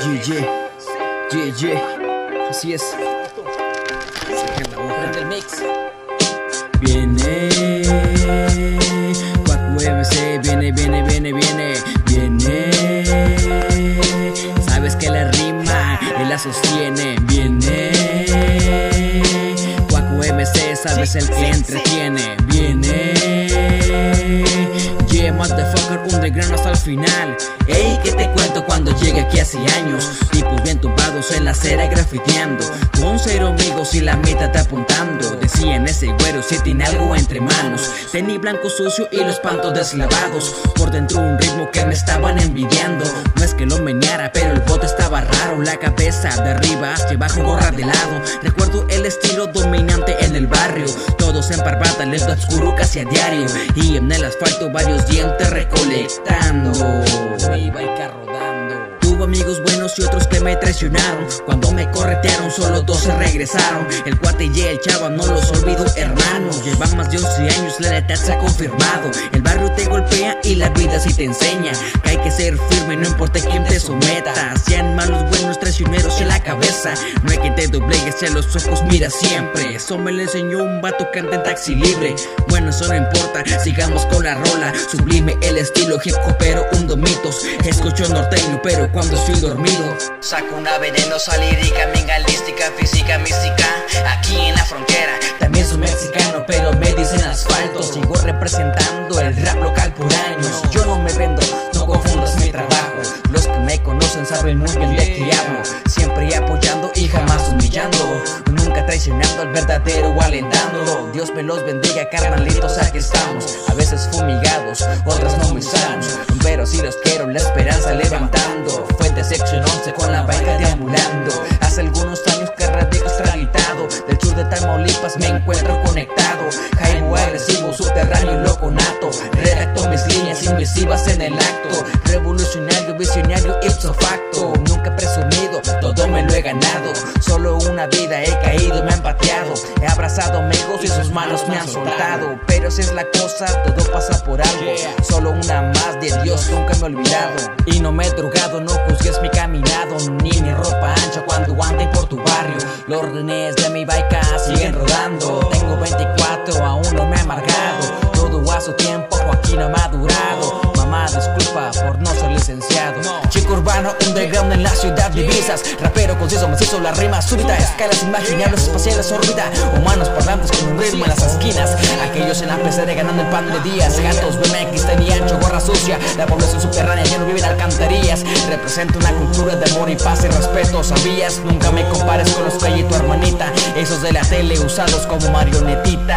GG, GG, así es. El mix. Viene, Quack UMC, viene, viene, viene, viene, viene. Sabes que la rima, él la sostiene, viene. Quack UMC, sabes el que entretiene, viene. Yeah, motherfucker, underground hasta el final. Ey, que te cuento cuando llegué aquí hace años. Tipos bien tumbados en la acera grafiteando. Con cero amigos y la meta te apuntando. Decían ese güero si tiene algo entre manos. Tenía blanco sucio y los pantos deslavados. Por dentro un ritmo que me estaban envidiando. No es que lo meneara, pero el bote estaba raro. La cabeza de arriba hacia abajo, gorra de lado. Recuerdo el estilo dominante. Todos en parvata, lento oscuro casi a diario. Y en el asfalto varios dientes recolectando. Iba el carro amigos buenos y otros que me traicionaron. Cuando me corretearon, solo dos se regresaron. El cuate y el chava no los olvido, hermanos. Llevan más de 11 años, la lealtad se ha confirmado. El barrio te golpea y la vida sí te enseña. Que hay que ser firme, no importa quién te someta. Sean malos, traicioneros en la cabeza. No hay que te doblegues a los ojos, mira siempre. Eso me lo enseñó un vato anda en taxi libre. Bueno, eso no importa, sigamos con la rola. Sublime el estilo hip hopero, un domitos. Escucho norteño, pero cuando estoy dormido. Saco una venenosa lírica, mingalística, física, mística. Aquí en la frontera. También soy mexicano, pero me dicen asfalto. Sigo representando el rap local por años. Yo no me vendo, no confundas mi trabajo. Los que me conocen saben muy bien al verdadero o alentándolo. Dios me los bendiga, carnalitos, aquí estamos. A veces fumigados, otras no me sanos. Pero si los quiero, la esperanza levantando. Fuente sección 11 con la baica deambulando. Hace algunos años que radico extraditado. Del sur de Tamaulipas me encuentro conectado. Jaibo agresivo, subterráneo y loco nato. Redacto mis líneas invisivas en el acto. Revolucionario, visionario, ipso facto. Nunca presumido, todo me lo he ganado. Una vida he caído y me han pateado. He abrazado amigos y sus manos me han soltado. Pero si es la cosa, todo pasa por algo. Solo una más de Dios, nunca me he olvidado. Y no me he drogado, no juzgues mi caminado. Ni mi ropa ancha cuando ande por tu barrio. Los renes de mi baica siguen rodando. Tengo 24, aún no me ciudad divisas. Rapero conciso, macizo, la rima súbita. Escalas imaginables, espaciales, órbita. Humanos parlantes con un ritmo en las esquinas. Aquellos en la pecera ganando el pan de días. Gatos, BMX, tenía ancho, gorra sucia. La población subterránea ya no vive en alcantarillas. Representa una cultura de amor y paz y respeto. ¿Sabías? Nunca me compares con los hay y tu hermanita. Esos de la tele usados como marionetita.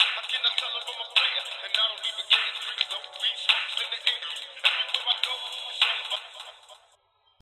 I cannot tell if I'm a player, and I don't even care. Cause though we smokes in the